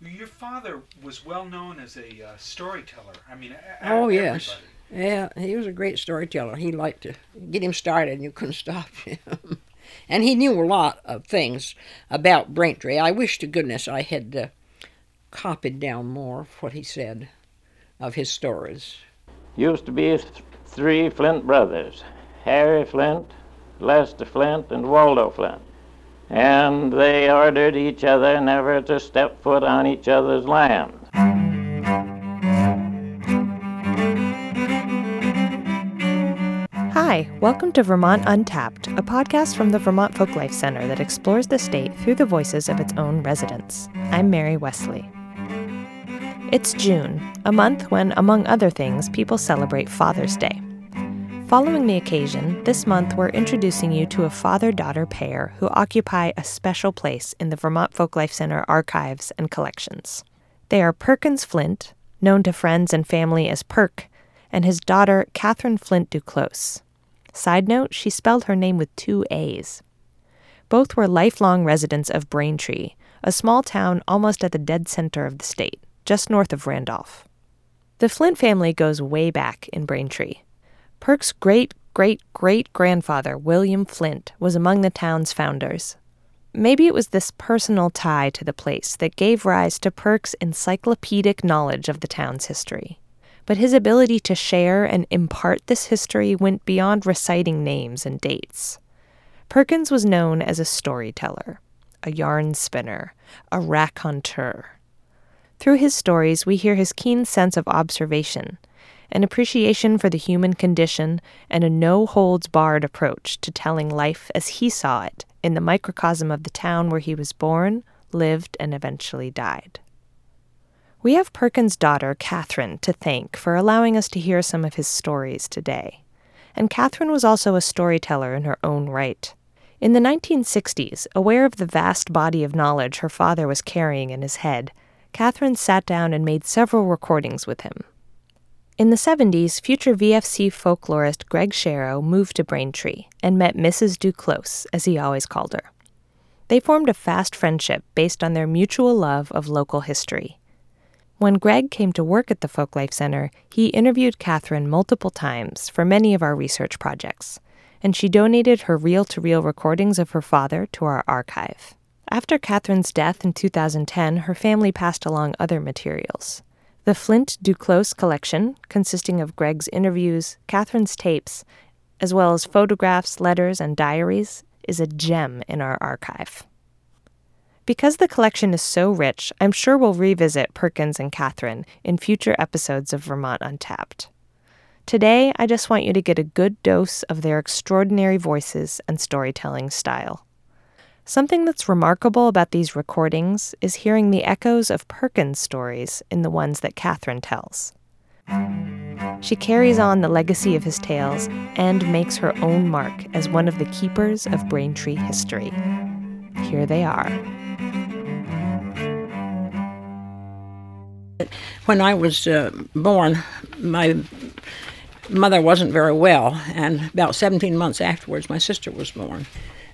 Your father was well known as a uh, storyteller. I mean, oh yes, yeah, he was a great storyteller. He liked to get him started, and you couldn't stop him. and he knew a lot of things about Braintree. I wish to goodness I had uh, copied down more of what he said of his stories. Used to be th- three Flint brothers Harry Flint, Lester Flint, and Waldo Flint. And they ordered each other never to step foot on each other's land. Hi, welcome to Vermont Untapped, a podcast from the Vermont Folklife Center that explores the state through the voices of its own residents. I'm Mary Wesley. It's June, a month when, among other things, people celebrate Father's Day. Following the occasion, this month we're introducing you to a father daughter pair who occupy a special place in the Vermont Folklife Center archives and collections. They are Perkins Flint, known to friends and family as Perk, and his daughter, Katharine Flint Duclos. Side note, she spelled her name with two A's. Both were lifelong residents of Braintree, a small town almost at the dead center of the state just north of Randolph. The Flint family goes way back in Braintree. Perk's great great great grandfather, William Flint, was among the town's founders. Maybe it was this personal tie to the place that gave rise to Perk's encyclopedic knowledge of the town's history. But his ability to share and impart this history went beyond reciting names and dates. Perkins was known as a storyteller, a yarn spinner, a raconteur. Through his stories, we hear his keen sense of observation, an appreciation for the human condition, and a no holds barred approach to telling life as he saw it in the microcosm of the town where he was born, lived, and eventually died. We have Perkins' daughter, Katharine, to thank for allowing us to hear some of his stories today. And Katharine was also a storyteller in her own right. In the 1960s, aware of the vast body of knowledge her father was carrying in his head, Katharine sat down and made several recordings with him. In the 70s, future VFC folklorist Greg Sharrow moved to Braintree and met Mrs. Duclos, as he always called her. They formed a fast friendship based on their mutual love of local history. When Greg came to work at the Folklife Center, he interviewed Katharine multiple times for many of our research projects, and she donated her reel to reel recordings of her father to our archive. After Katharine's death in 2010, her family passed along other materials. The Flint Duclos collection, consisting of Greg's interviews, Katharine's tapes, as well as photographs, letters, and diaries, is a gem in our archive. Because the collection is so rich, I'm sure we'll revisit Perkins and Katharine in future episodes of Vermont Untapped. Today, I just want you to get a good dose of their extraordinary voices and storytelling style. Something that's remarkable about these recordings is hearing the echoes of Perkins' stories in the ones that Katharine tells. She carries on the legacy of his tales and makes her own mark as one of the keepers of Braintree history. Here they are. When I was uh, born, my mother wasn't very well, and about 17 months afterwards, my sister was born.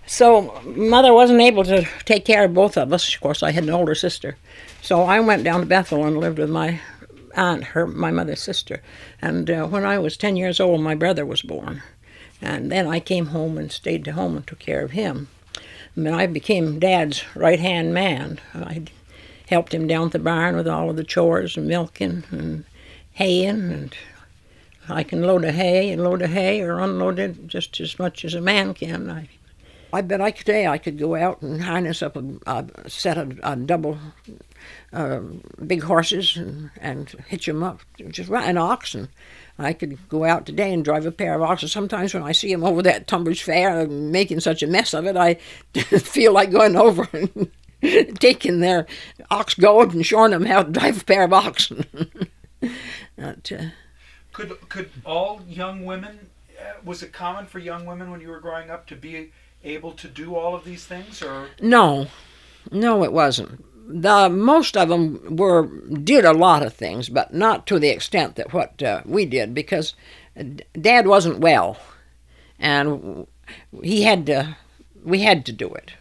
So mother wasn't able to take care of both of us. Of course, I had an older sister, so I went down to Bethel and lived with my aunt, her my mother's sister. And uh, when I was ten years old, my brother was born, and then I came home and stayed at home and took care of him. Mean, I became Dad's right hand man. I helped him down at the barn with all of the chores and milking and haying and I can load a hay and load a hay or unload it just as much as a man can. I I bet I could say I could go out and harness up a, a set of a double uh, big horses and, and hitch them up, just run an oxen. I could go out today and drive a pair of oxen. Sometimes when I see them over that Tunbridge Fair making such a mess of it, I feel like going over and taking their ox goad and showing them how to drive a pair of oxen. uh, could could all young women? Uh, was it common for young women when you were growing up to be able to do all of these things, or no, no, it wasn't. The most of them were did a lot of things, but not to the extent that what uh, we did because Dad wasn't well, and he had to. We had to do it.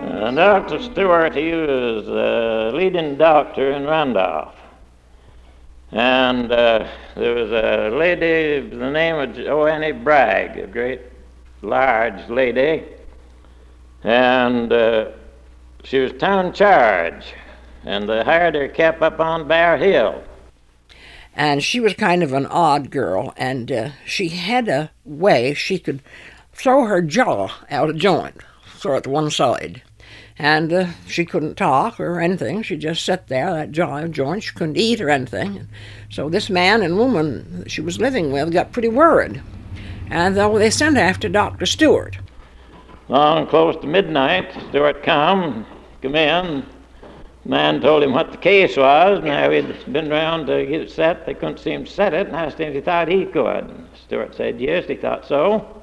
Uh, Dr. Stewart, he was the leading doctor in Randolph. And uh, there was a lady, the name of Annie Bragg, a great, large lady. And uh, she was town charge. And they hired her kept up on Bear Hill. And she was kind of an odd girl, and uh, she had a way she could throw her jaw out of joint, throw it to one side and uh, she couldn't talk or anything. She just sat there, that jaw joint. She couldn't eat or anything. So this man and woman she was living with got pretty worried, and though they sent after Doctor Stewart. Long close to midnight, Stewart come, come in. Man told him what the case was, and how he'd been round to get it set. They couldn't seem to set it, and asked him if he thought he could. Stewart said yes, he thought so.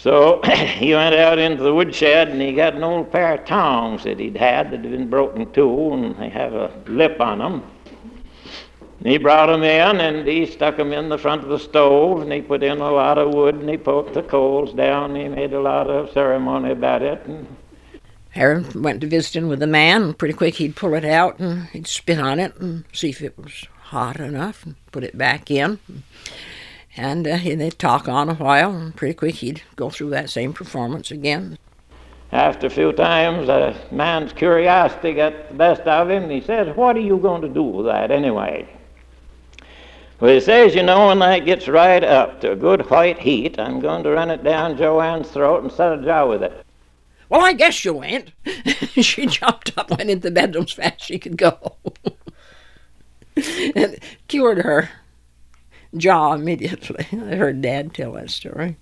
So he went out into the woodshed and he got an old pair of tongs that he'd had that had been broken too, and they have a lip on them. And he brought them in and he stuck them in the front of the stove and he put in a lot of wood and he poked the coals down. And he made a lot of ceremony about it. And Aaron went to visiting with the man, and pretty quick he'd pull it out and he'd spit on it and see if it was hot enough and put it back in. And uh, they'd talk on a while, and pretty quick he'd go through that same performance again. After a few times, a man's curiosity got the best of him, and he says, What are you going to do with that anyway? Well, he says, You know, when that gets right up to a good white heat, I'm going to run it down Joanne's throat and set a jaw with it. Well, I guess you went. she jumped up, went into the bedroom as fast as she could go, and cured her jaw immediately. I heard Dad tell that story.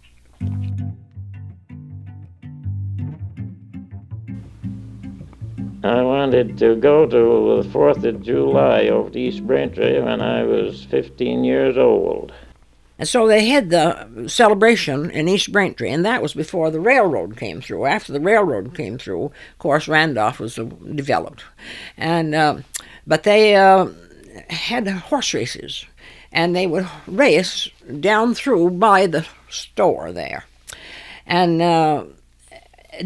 I wanted to go to the 4th of July over to East Braintree when I was 15 years old. And so they had the celebration in East Braintree, and that was before the railroad came through. After the railroad came through, of course, Randolph was developed, and uh, but they uh, had horse races and they would race down through by the store there. And uh,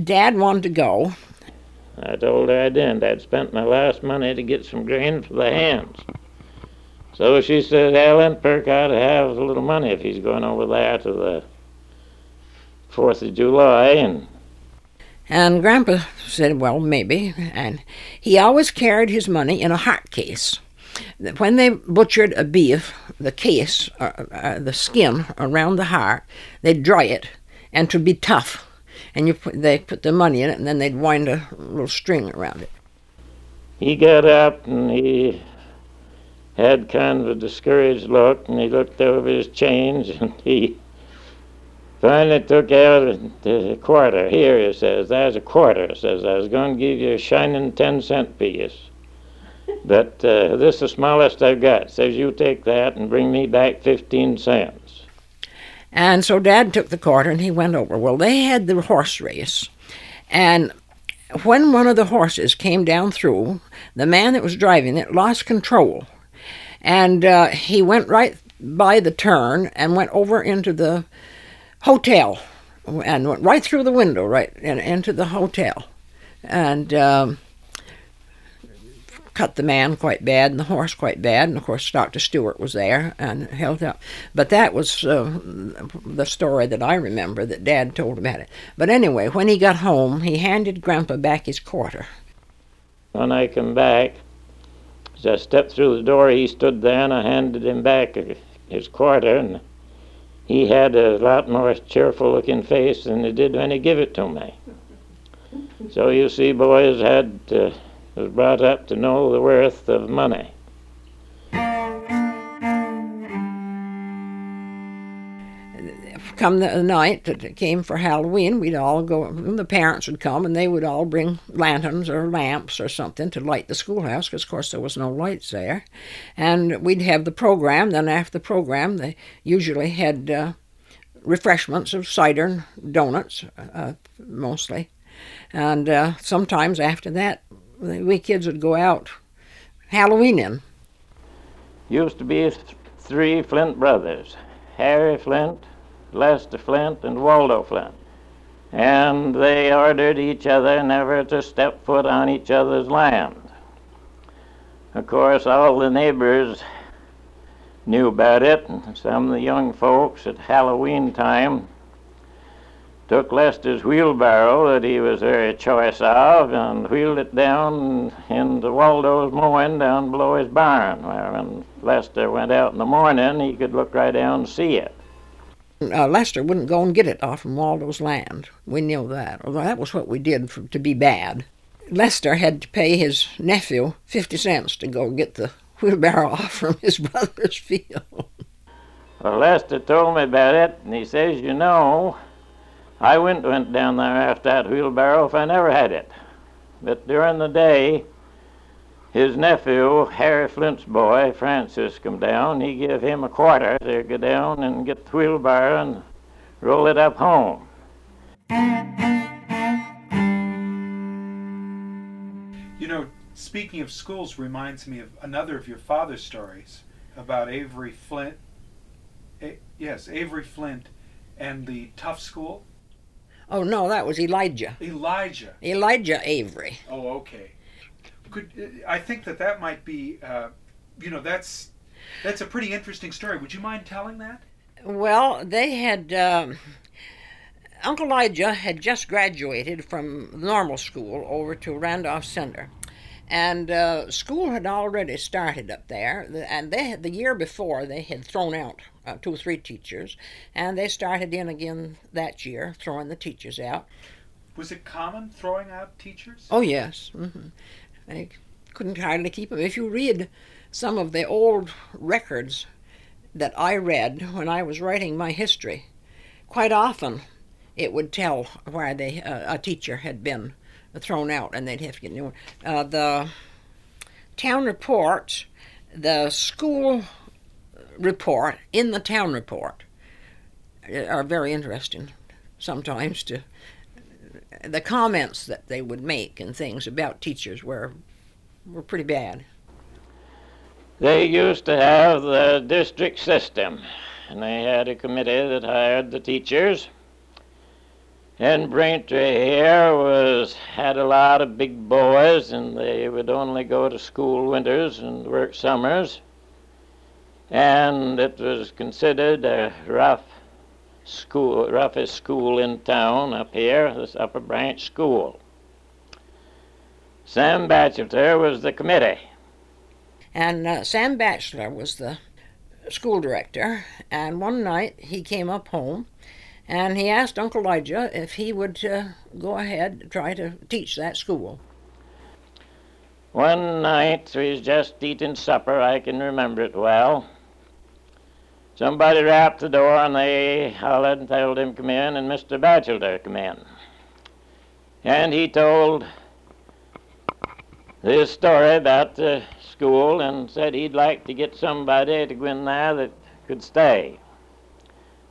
Dad wanted to go. I told her I didn't. I'd spent my last money to get some grain for the hens. So she said, Ellen, Perk ought to have a little money if he's going over there to the 4th of July. And and Grandpa said, well, maybe. And he always carried his money in a heart case when they butchered a beef, the case, uh, uh, the skin around the heart, they'd dry it, and to be tough, and you put, they put the money in it, and then they'd wind a little string around it. He got up and he had kind of a discouraged look, and he looked over his change, and he finally took out a quarter. Here, he says, there's a quarter. Says, I was going to give you a shining ten cent piece. But uh, this is the smallest I've got. Says you take that and bring me back 15 cents. And so Dad took the quarter and he went over. Well, they had the horse race. And when one of the horses came down through, the man that was driving it lost control. And uh, he went right by the turn and went over into the hotel and went right through the window, right in, into the hotel. And. Um, cut the man quite bad and the horse quite bad. And of course, Dr. Stewart was there and held up. But that was uh, the story that I remember that Dad told about it. But anyway, when he got home, he handed Grandpa back his quarter. When I come back, as I stepped through the door, he stood there and I handed him back his quarter. And he had a lot more cheerful looking face than he did when he gave it to me. So you see, boys had. Uh, was brought up to know the worth of money. Come the night that it came for Halloween, we'd all go, the parents would come and they would all bring lanterns or lamps or something to light the schoolhouse because, of course, there was no lights there. And we'd have the program. Then, after the program, they usually had uh, refreshments of cider and donuts, uh, mostly. And uh, sometimes after that, we kids would go out Halloweening. Used to be three Flint brothers Harry Flint, Lester Flint, and Waldo Flint. and they ordered each other never to step foot on each other's land. Of course, all the neighbors knew about it, and some of the young folks at Halloween time took Lester's wheelbarrow that he was very choice of and wheeled it down into Waldo's mowing down below his barn, where when Lester went out in the morning, he could look right down and see it. Uh, Lester wouldn't go and get it off from Waldo's land. We knew that. Although that was what we did for, to be bad. Lester had to pay his nephew 50 cents to go get the wheelbarrow off from his brother's field. Well, Lester told me about it, and he says, you know, I wouldn't went down there after that wheelbarrow if I never had it. But during the day, his nephew, Harry Flint's boy, Francis, come down. He give him a quarter to go down and get the wheelbarrow and roll it up home. You know, speaking of schools reminds me of another of your father's stories about Avery Flint. A- yes, Avery Flint and the tough school. Oh no, that was Elijah. Elijah. Elijah Avery. Oh, okay. Could I think that that might be, uh, you know, that's that's a pretty interesting story. Would you mind telling that? Well, they had. Um, Uncle Elijah had just graduated from normal school over to Randolph Center, and uh, school had already started up there. And they had, the year before they had thrown out uh, two or three teachers, and they started in again that year, throwing the teachers out. Was it common throwing out teachers? Oh yes, mm-hmm. they couldn't hardly keep them. If you read some of the old records that I read when I was writing my history, quite often it would tell where they uh, a teacher had been thrown out, and they'd have to get a new one. Uh, the town report, the school report in the town report uh, are very interesting sometimes to the comments that they would make and things about teachers were were pretty bad. They used to have the district system, and they had a committee that hired the teachers. And Braintree here was had a lot of big boys, and they would only go to school winters and work summers. And it was considered a rough school, roughest school in town up here, this Upper Branch School. Sam Batchelor was the committee. And uh, Sam Batchelor was the school director. And one night he came up home and he asked Uncle Elijah if he would uh, go ahead and try to teach that school. One night we was just eating supper, I can remember it well. Somebody rapped the door and they hollered and told him come in and Mr. Batchelor come in. And he told this story about the school and said he'd like to get somebody to go in there that could stay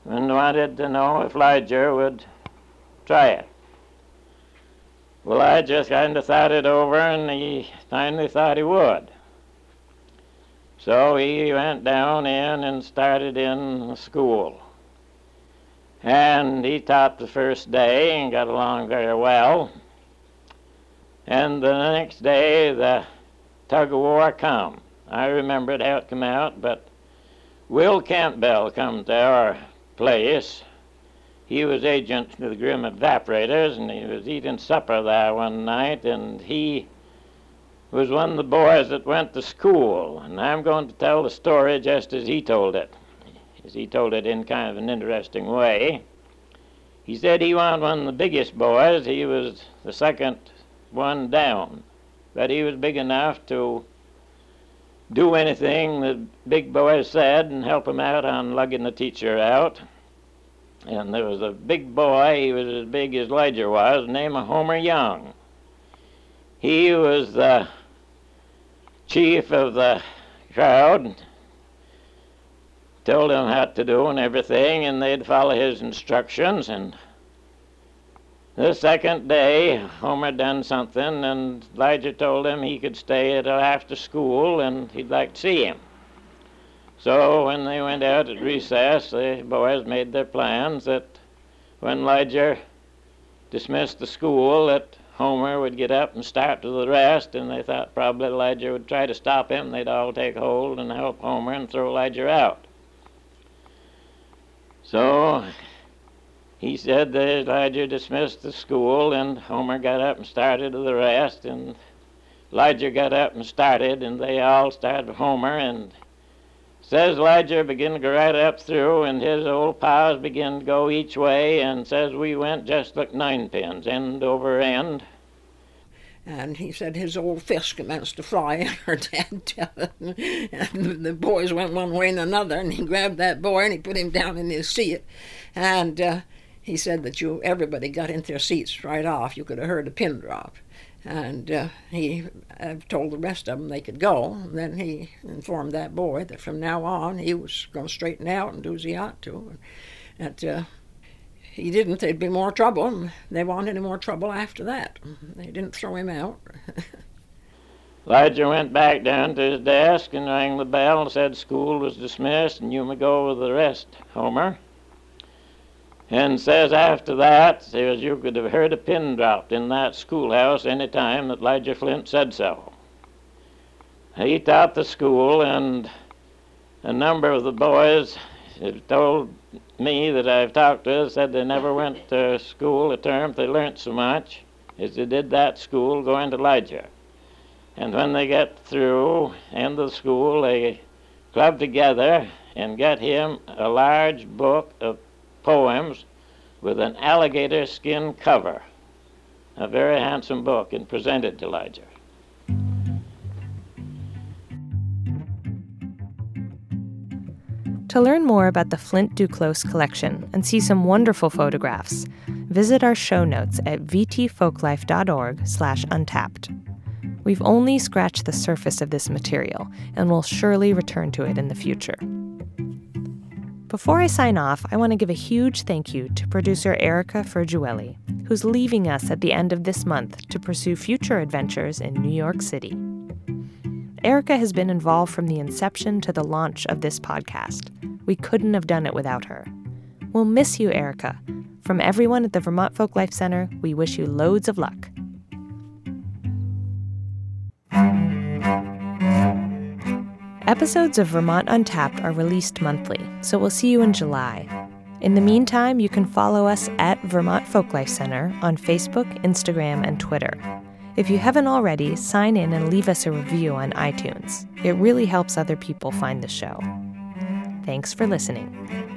and wanted to know if Elijah would try it. Well, I just kind of thought it over, and he finally thought he would. So he went down in and started in school. And he taught the first day and got along very well. And the next day, the tug of war come. I remembered how it come out, but Will Campbell come to our place. He was agent to the Grimm Evaporators, and he was eating supper there one night, and he was one of the boys that went to school. And I'm going to tell the story just as he told it, as he told it in kind of an interesting way. He said he was one of the biggest boys. He was the second one down, but he was big enough to do anything the big boys said and help him out on lugging the teacher out. And there was a big boy, he was as big as Ledger was, named Homer Young. He was the chief of the crowd, told him what to do and everything, and they'd follow his instructions. And the second day, Homer done something, and Elijah told him he could stay until after school, and he'd like to see him. So when they went out at recess, the boys made their plans that when Elijah dismissed the school that Homer would get up and start to the rest, and they thought probably Elijah would try to stop him. They'd all take hold and help Homer and throw Elijah out. So he said that Elijah dismissed the school, and Homer got up and started to the rest, and Elijah got up and started, and they all started Homer, and says Elijah began to go right up through, and his old paws began to go each way, and says we went just like ninepins, end over end. And he said his old fist commenced to fly, and her dad tell. And the boys went one way and another, and he grabbed that boy and he put him down in his seat. And uh, he said that you everybody got into their seats right off. You could have heard a pin drop. And uh, he uh, told the rest of them they could go. And then he informed that boy that from now on he was going to straighten out and do as he ought to. And That uh, he didn't, there'd be more trouble. They any more trouble after that. They didn't throw him out. Elijah went back down to his desk and rang the bell and said school was dismissed and you may go with the rest, Homer. And says after that, says you could have heard a pin dropped in that schoolhouse any time that Elijah Flint said so. He taught the school, and a number of the boys have told me that I've talked to said they never went to school a term they learnt so much as they did that school going to Elijah. And when they get through end of school, they club together and get him a large book of poems with an alligator skin cover. A very handsome book and presented to Elijah. To learn more about the Flint Duclos collection and see some wonderful photographs, visit our show notes at vtfolklife.org slash untapped. We've only scratched the surface of this material and will surely return to it in the future. Before I sign off, I want to give a huge thank you to producer Erica Ferguelli, who's leaving us at the end of this month to pursue future adventures in New York City. Erica has been involved from the inception to the launch of this podcast. We couldn't have done it without her. We'll miss you, Erica. From everyone at the Vermont Folk Life Center, we wish you loads of luck. Episodes of Vermont Untapped are released monthly, so we'll see you in July. In the meantime, you can follow us at Vermont Folk Life Center on Facebook, Instagram, and Twitter. If you haven't already, sign in and leave us a review on iTunes. It really helps other people find the show. Thanks for listening.